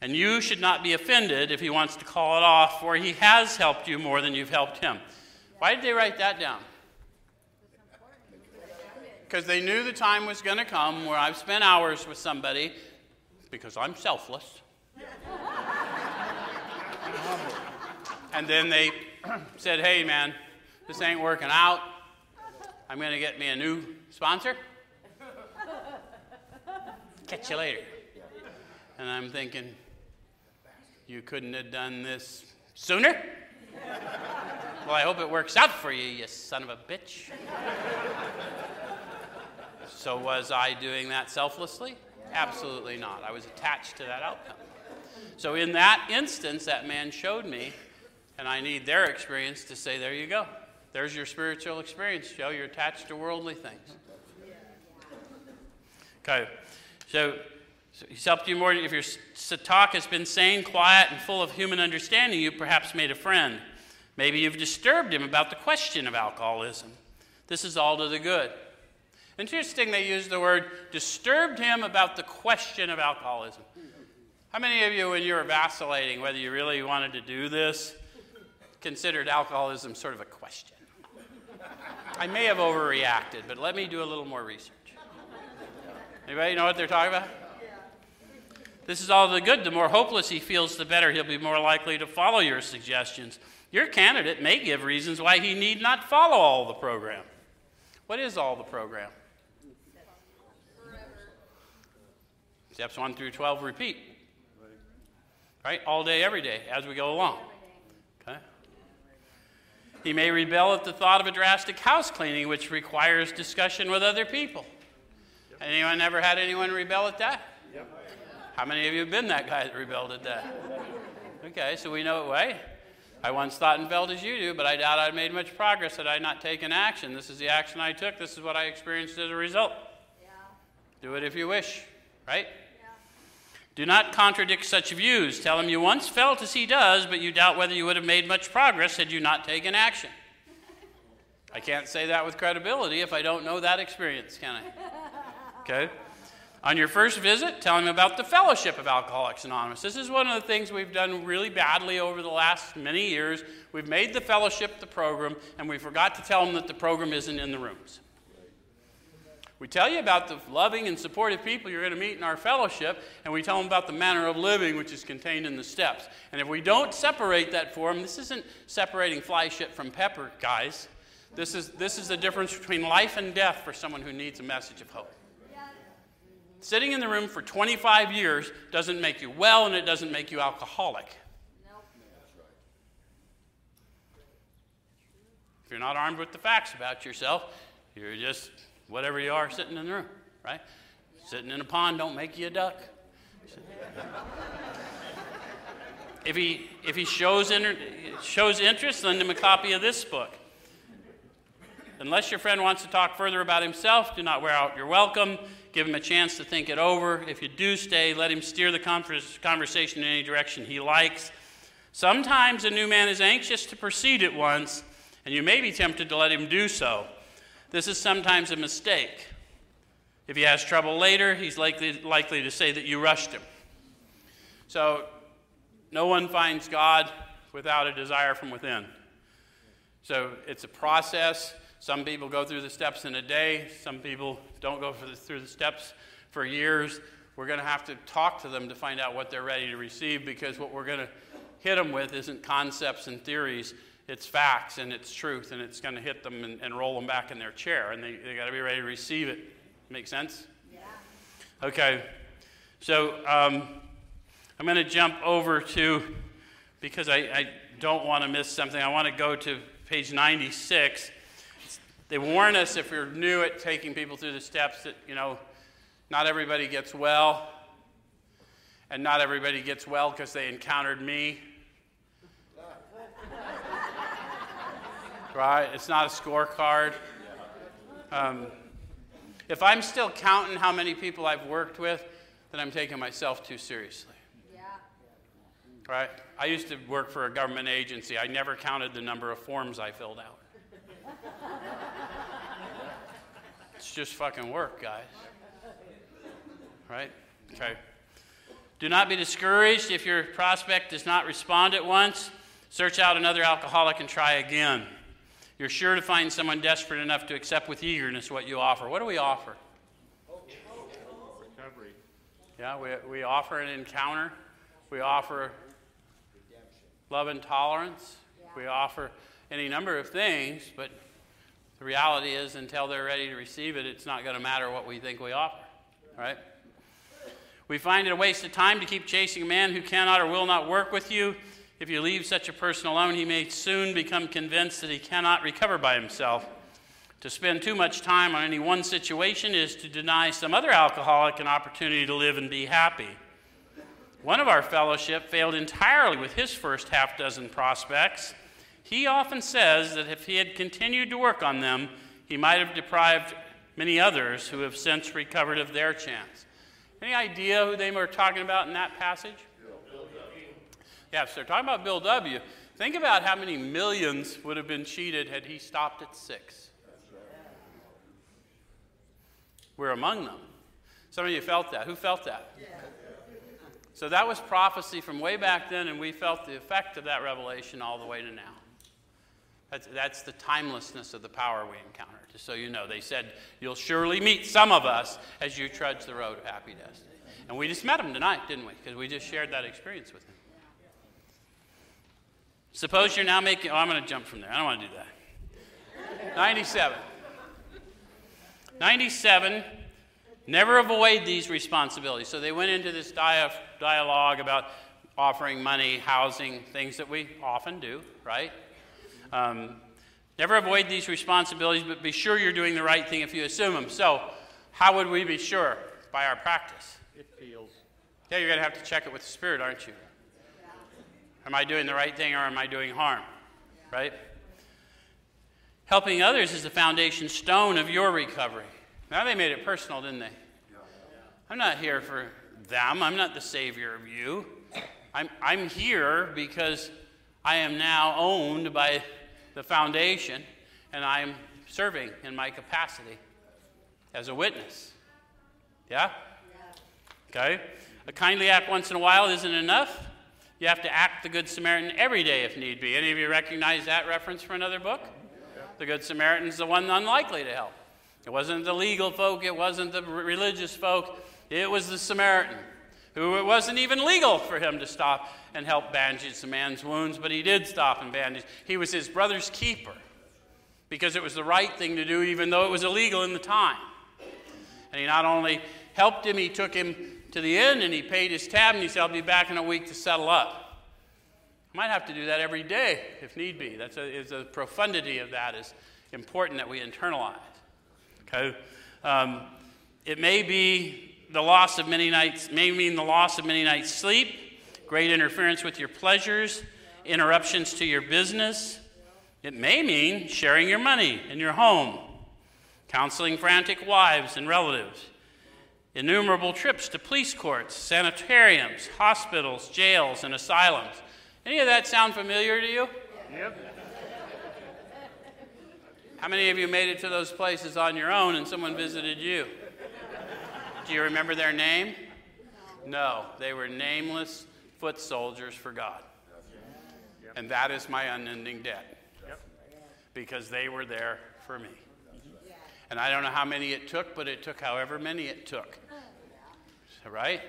And you should not be offended if he wants to call it off, for he has helped you more than you've helped him. Why did they write that down? Because they knew the time was going to come where I've spent hours with somebody, because I'm selfless. and then they said, hey, man, this ain't working out. I'm going to get me a new sponsor. Catch you later. And I'm thinking, you couldn't have done this sooner? Well, I hope it works out for you, you son of a bitch. So, was I doing that selflessly? Absolutely not. I was attached to that outcome. So, in that instance, that man showed me, and I need their experience to say, there you go. There's your spiritual experience, Joe. You're attached to worldly things. Okay. So, so he's helped you more. If your talk has been sane, quiet, and full of human understanding, you perhaps made a friend. Maybe you've disturbed him about the question of alcoholism. This is all to the good. Interesting, they use the word disturbed him about the question of alcoholism. How many of you, when you were vacillating whether you really wanted to do this, considered alcoholism sort of a question? I may have overreacted, but let me do a little more research. Anybody know what they're talking about? This is all the good. The more hopeless he feels, the better he'll be more likely to follow your suggestions. Your candidate may give reasons why he need not follow all the program. What is all the program? Steps 1 through 12 repeat. Right? All day, every day, as we go along. Okay? He may rebel at the thought of a drastic house cleaning, which requires discussion with other people. Anyone ever had anyone rebel at that? How many of you have been that guy that rebelled at that? Okay, so we know it way. I once thought and felt as you do, but I doubt I'd made much progress had I not taken action. This is the action I took. This is what I experienced as a result. Yeah. Do it if you wish, right? Do not contradict such views. Tell him you once felt as he does, but you doubt whether you would have made much progress had you not taken action. I can't say that with credibility if I don't know that experience, can I? Okay? On your first visit, tell him about the Fellowship of Alcoholics Anonymous. This is one of the things we've done really badly over the last many years. We've made the fellowship the program, and we forgot to tell them that the program isn't in the rooms. We tell you about the loving and supportive people you're going to meet in our fellowship, and we tell them about the manner of living which is contained in the steps. And if we don't separate that for them, this isn't separating fly shit from pepper, guys. This is, this is the difference between life and death for someone who needs a message of hope. Sitting in the room for 25 years doesn't make you well and it doesn't make you alcoholic. Nope. If you're not armed with the facts about yourself, you're just whatever you are sitting in the room, right? Sitting in a pond don't make you a duck. if he, if he shows, inter- shows interest, lend him a copy of this book. Unless your friend wants to talk further about himself, do not wear out your welcome. Give him a chance to think it over. If you do stay, let him steer the conversation in any direction he likes. Sometimes a new man is anxious to proceed at once, and you may be tempted to let him do so. This is sometimes a mistake. If he has trouble later, he's likely, likely to say that you rushed him. So, no one finds God without a desire from within. So, it's a process. Some people go through the steps in a day, some people don't go through the steps for years. We're going to have to talk to them to find out what they're ready to receive because what we're going to hit them with isn't concepts and theories, it's facts and it's truth, and it's going to hit them and, and roll them back in their chair, and they, they got to be ready to receive it. Make sense? Yeah. Okay, so um, I'm going to jump over to, because I, I don't want to miss something, I want to go to page 96 they warn us if we're new at taking people through the steps that, you know, not everybody gets well. And not everybody gets well because they encountered me. Right? It's not a scorecard. Um, if I'm still counting how many people I've worked with, then I'm taking myself too seriously. Yeah. Right? I used to work for a government agency. I never counted the number of forms I filled out. It's just fucking work, guys. Right? Okay. Do not be discouraged if your prospect does not respond at once. Search out another alcoholic and try again. You're sure to find someone desperate enough to accept with eagerness what you offer. What do we offer?
Recovery.
Yeah, we, we offer an encounter. We offer love and tolerance. We offer any number of things, but the reality is, until they're ready to receive it, it's not going to matter what we think we offer, right? We find it a waste of time to keep chasing a man who cannot or will not work with you. If you leave such a person alone, he may soon become convinced that he cannot recover by himself. To spend too much time on any one situation is to deny some other alcoholic an opportunity to live and be happy. One of our fellowship failed entirely with his first half dozen prospects. He often says that if he had continued to work on them, he might have deprived many others who have since recovered of their chance. Any idea who they were talking about in that passage? Yeah, so they're talking about Bill W. Think about how many millions would have been cheated had he stopped at six. We're among them. Some of you felt that. Who felt that? So that was prophecy from way back then, and we felt the effect of that revelation all the way to now. That's, that's the timelessness of the power we encounter. Just so you know, they said, You'll surely meet some of us as you trudge the road of happy destiny. And we just met them tonight, didn't we? Because we just shared that experience with them. Suppose you're now making, oh, I'm going to jump from there. I don't want to do that. 97. 97, never avoid these responsibilities. So they went into this dia- dialogue about offering money, housing, things that we often do, right? Um, never avoid these responsibilities, but be sure you're doing the right thing if you assume them. So, how would we be sure? By our practice.
It feels.
Yeah, you're going to have to check it with the Spirit, aren't you? Am I doing the right thing or am I doing harm? Right? Helping others is the foundation stone of your recovery. Now they made it personal, didn't they? I'm not here for them. I'm not the savior of you. I'm, I'm here because I am now owned by the foundation and I'm serving in my capacity as a witness. Yeah? Okay? A kindly act once in a while isn't enough. You have to act the Good Samaritan every day if need be. Any of you recognize that reference from another book? The Good Samaritan's the one unlikely to help. It wasn't the legal folk, it wasn't the religious folk, it was the Samaritan, who it wasn't even legal for him to stop and help bandage the man's wounds, but he did stop and bandage. He was his brother's keeper because it was the right thing to do, even though it was illegal in the time. And he not only helped him, he took him to the inn and he paid his tab and he said, I'll be back in a week to settle up. I might have to do that every day if need be. That's a, is a profundity of that is important that we internalize. Okay? Um, it may be the loss of many nights, may mean the loss of many nights' sleep, great interference with your pleasures, interruptions to your business. It may mean sharing your money in your home, counseling frantic wives and relatives, innumerable trips to police courts, sanitariums, hospitals, jails, and asylums. Any of that sound familiar to you?
Yep.
How many of you made it to those places on your own and someone visited you? Do you remember their name? No, they were nameless foot soldiers for God. And that is my unending debt.
Yep.
Because they were there for me. And I don't know how many it took, but it took however many it took. Right?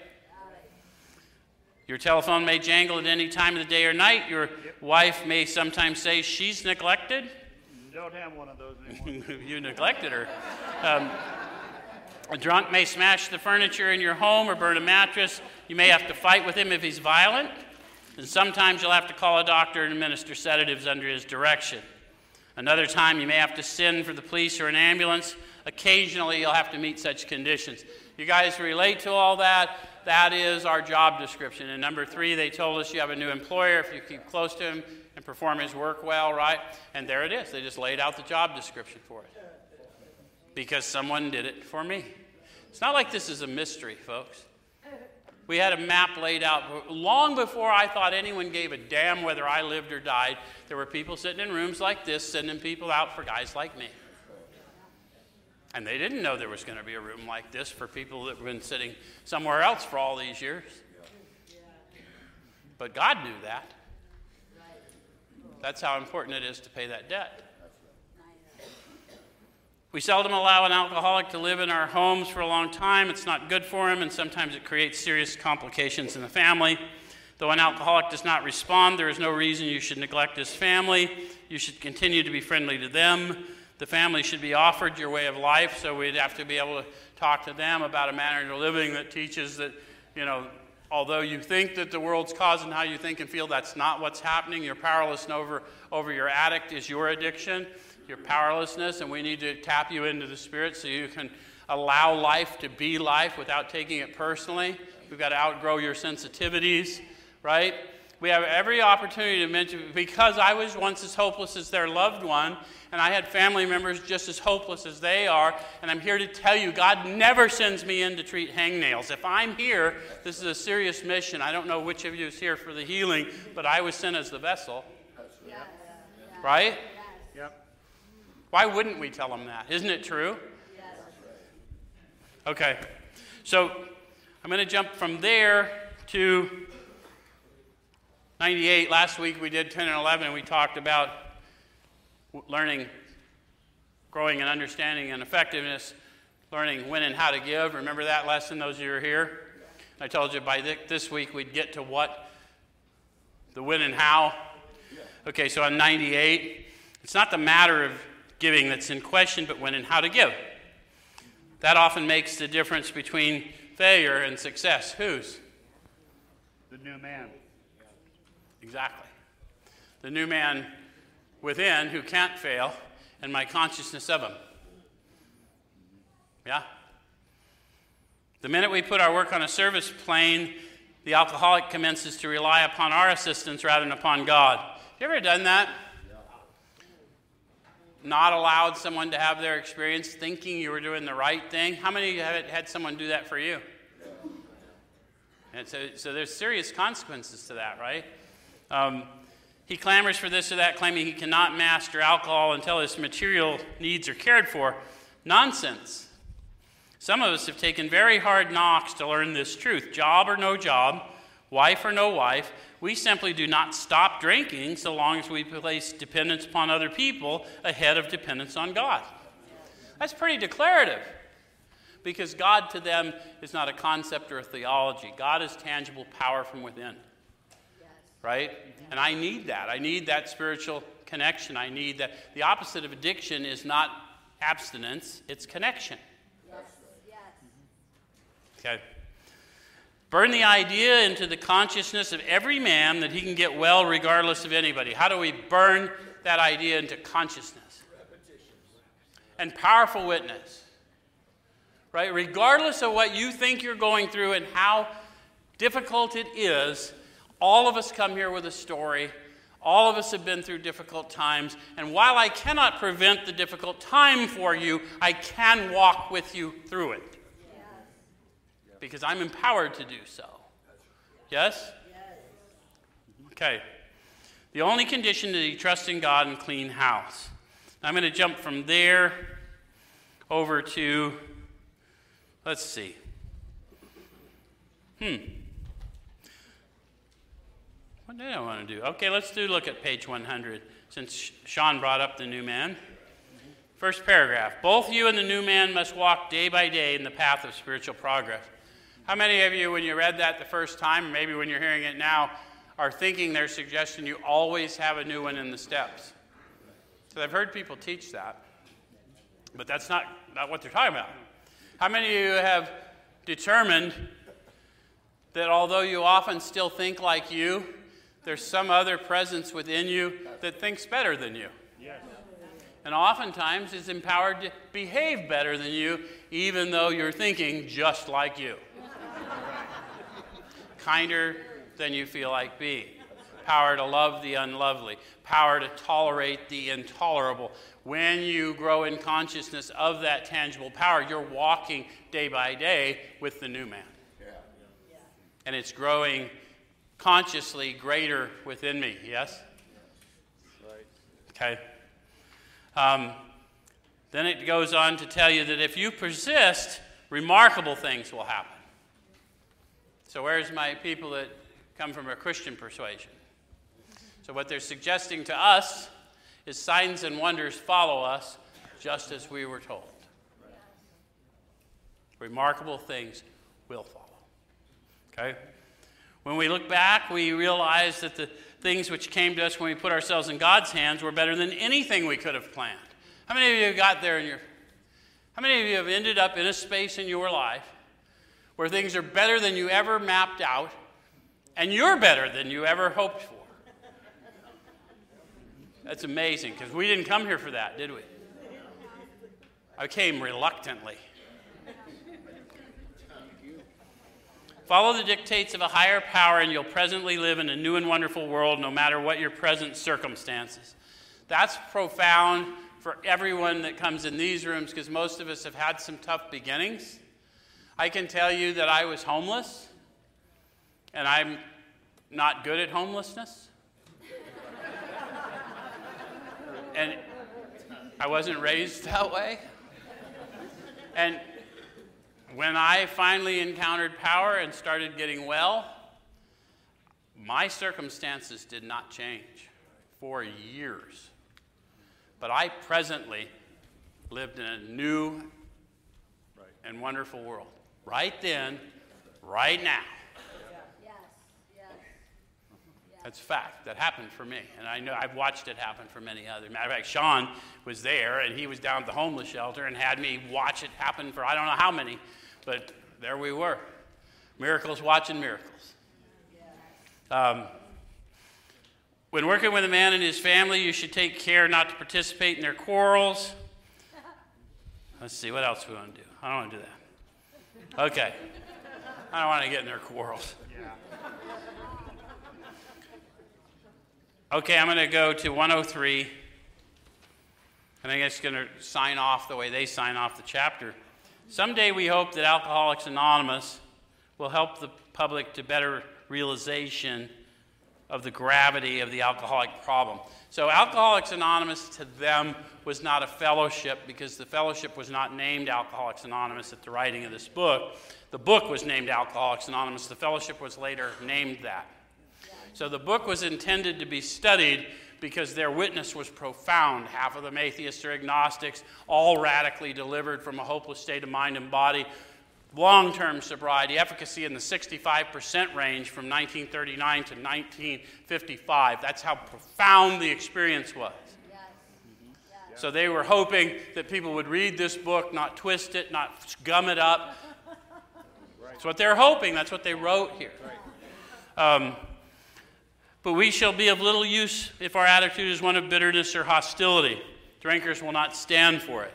Your telephone may jangle at any time of the day or night. Your wife may sometimes say she's neglected.
Don't have one of those anymore.
you neglected her. Um, a drunk may smash the furniture in your home or burn a mattress. You may have to fight with him if he's violent. And sometimes you'll have to call a doctor and administer sedatives under his direction. Another time you may have to send for the police or an ambulance. Occasionally you'll have to meet such conditions. You guys relate to all that? That is our job description. And number three, they told us you have a new employer if you keep close to him and perform his work well, right? And there it is. They just laid out the job description for it. Because someone did it for me. It's not like this is a mystery, folks. We had a map laid out long before I thought anyone gave a damn whether I lived or died. There were people sitting in rooms like this, sending people out for guys like me. And they didn't know there was going to be a room like this for people that have been sitting somewhere else for all these years. But God knew that. That's how important it is to pay that debt. We seldom allow an alcoholic to live in our homes for a long time. It's not good for him, and sometimes it creates serious complications in the family. Though an alcoholic does not respond, there is no reason you should neglect his family. You should continue to be friendly to them. The family should be offered your way of life, so we'd have to be able to talk to them about a manner of living that teaches that, you know, although you think that the world's causing how you think and feel, that's not what's happening. You're powerless over, over your addict is your addiction your powerlessness, and we need to tap you into the Spirit so you can allow life to be life without taking it personally. We've got to outgrow your sensitivities, right? We have every opportunity to mention, because I was once as hopeless as their loved one, and I had family members just as hopeless as they are, and I'm here to tell you God never sends me in to treat hangnails. If I'm here, this is a serious mission. I don't know which of you is here for the healing, but I was sent as the vessel. Right? yep Why wouldn't we tell them that? Isn't it true? Yes. Okay. So I'm going to jump from there to 98. Last week we did 10 and 11, and we talked about learning, growing in understanding and effectiveness, learning when and how to give. Remember that lesson, those of you who are here? I told you by this week we'd get to what? The when and how. Okay, so on 98, it's not the matter of giving that's in question, but when and how to give. That often makes the difference between failure and success. Whose?
The new man.
Exactly. The new man within who can't fail, and my consciousness of him. Yeah? The minute we put our work on a service plane, the alcoholic commences to rely upon our assistance rather than upon God. Have you ever done that? not allowed someone to have their experience thinking you were doing the right thing? How many have had someone do that for you? And so, so there's serious consequences to that, right? Um, he clamors for this or that, claiming he cannot master alcohol until his material needs are cared for. Nonsense. Some of us have taken very hard knocks to learn this truth job or no job, wife or no wife, we simply do not stop drinking so long as we place dependence upon other people ahead of dependence on God. That's pretty declarative because God to them is not a concept or a theology. God is tangible power from within. Right? And I need that. I need that spiritual connection. I need that. The opposite of addiction is not abstinence, it's connection. Okay. Burn the idea into the consciousness of every man that he can get well regardless of anybody. How do we burn that idea into consciousness? And powerful witness. Right? Regardless of what you think you're going through and how difficult it is, all of us come here with a story. All of us have been through difficult times. And while I cannot prevent the difficult time for you, I can walk with you through it because I'm empowered to do so. Yes? Okay. The only condition is you trust in God and clean house. I'm going to jump from there over to, let's see. Hmm. What did I want to do? Okay, let's do look at page 100 since Sean brought up the new man. First paragraph. Both you and the new man must walk day by day in the path of spiritual progress. How many of you, when you read that the first time, maybe when you're hearing it now, are thinking they're suggesting you always have a new one in the steps? So I've heard people teach that, but that's not, not what they're talking about. How many of you have determined that although you often still think like you, there's some other presence within you that thinks better than you? Yes. And oftentimes is empowered to behave better than you, even though you're thinking just like you kinder than you feel like being, power to love the unlovely, power to tolerate the intolerable. When you grow in consciousness of that tangible power, you're walking day by day with the new man. And it's growing consciously greater within me, yes? Okay. Um, Then it goes on to tell you that if you persist, remarkable things will happen. So, where's my people that come from a Christian persuasion? So, what they're suggesting to us is signs and wonders follow us just as we were told. Remarkable things will follow. Okay? When we look back, we realize that the things which came to us when we put ourselves in God's hands were better than anything we could have planned. How many of you have got there in your How many of you have ended up in a space in your life where things are better than you ever mapped out and you're better than you ever hoped for? That's amazing because we didn't come here for that, did we? I came reluctantly. Follow the dictates of a higher power, and you'll presently live in a new and wonderful world no matter what your present circumstances. That's profound for everyone that comes in these rooms because most of us have had some tough beginnings. I can tell you that I was homeless, and I'm not good at homelessness. and I wasn't raised that way. And when I finally encountered power and started getting well, my circumstances did not change for years. But I presently lived in a new and wonderful world. Right then, right now. That's a fact. That happened for me. And I know I've watched it happen for many others. Matter of fact, Sean was there and he was down at the homeless shelter and had me watch it happen for I don't know how many, but there we were. Miracles watching miracles. Um, when working with a man and his family, you should take care not to participate in their quarrels. Let's see, what else we want to do? I don't want to do that. Okay. I don't want to get in their quarrels. Okay, I'm going to go to 103. And I'm just going to sign off the way they sign off the chapter. Someday we hope that Alcoholics Anonymous will help the public to better realization of the gravity of the alcoholic problem. So, Alcoholics Anonymous to them was not a fellowship because the fellowship was not named Alcoholics Anonymous at the writing of this book. The book was named Alcoholics Anonymous, the fellowship was later named that. So the book was intended to be studied because their witness was profound. Half of them atheists or agnostics, all radically delivered from a hopeless state of mind and body. Long term sobriety, efficacy in the 65% range from 1939 to 1955. That's how profound the experience was. So they were hoping that people would read this book, not twist it, not gum it up. That's what they're hoping. That's what they wrote here. Um, but we shall be of little use if our attitude is one of bitterness or hostility. Drinkers will not stand for it.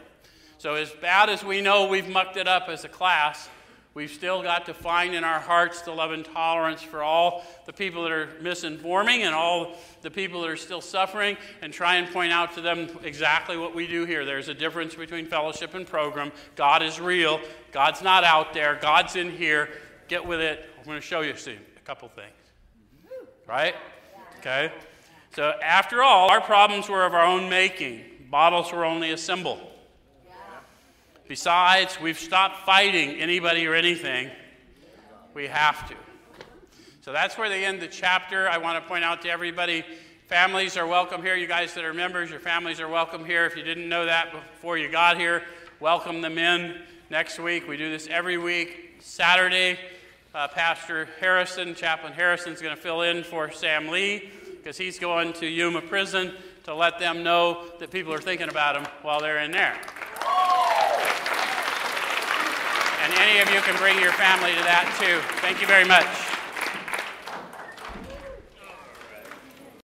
So, as bad as we know we've mucked it up as a class, we've still got to find in our hearts the love and tolerance for all the people that are misinforming and all the people that are still suffering and try and point out to them exactly what we do here. There's a difference between fellowship and program. God is real, God's not out there, God's in here. Get with it. I'm going to show you soon a couple things. Right? Okay? So, after all, our problems were of our own making. Bottles were only a symbol. Besides, we've stopped fighting anybody or anything. We have to. So that's where they end the chapter. I want to point out to everybody families are welcome here. You guys that are members, your families are welcome here. If you didn't know that before you got here, welcome them in next week. We do this every week. Saturday, uh, Pastor Harrison, Chaplain Harrison, is going to fill in for Sam Lee because he's going to Yuma Prison to let them know that people are thinking about him while they're in there. And any of you can bring your family to that too. Thank you very much.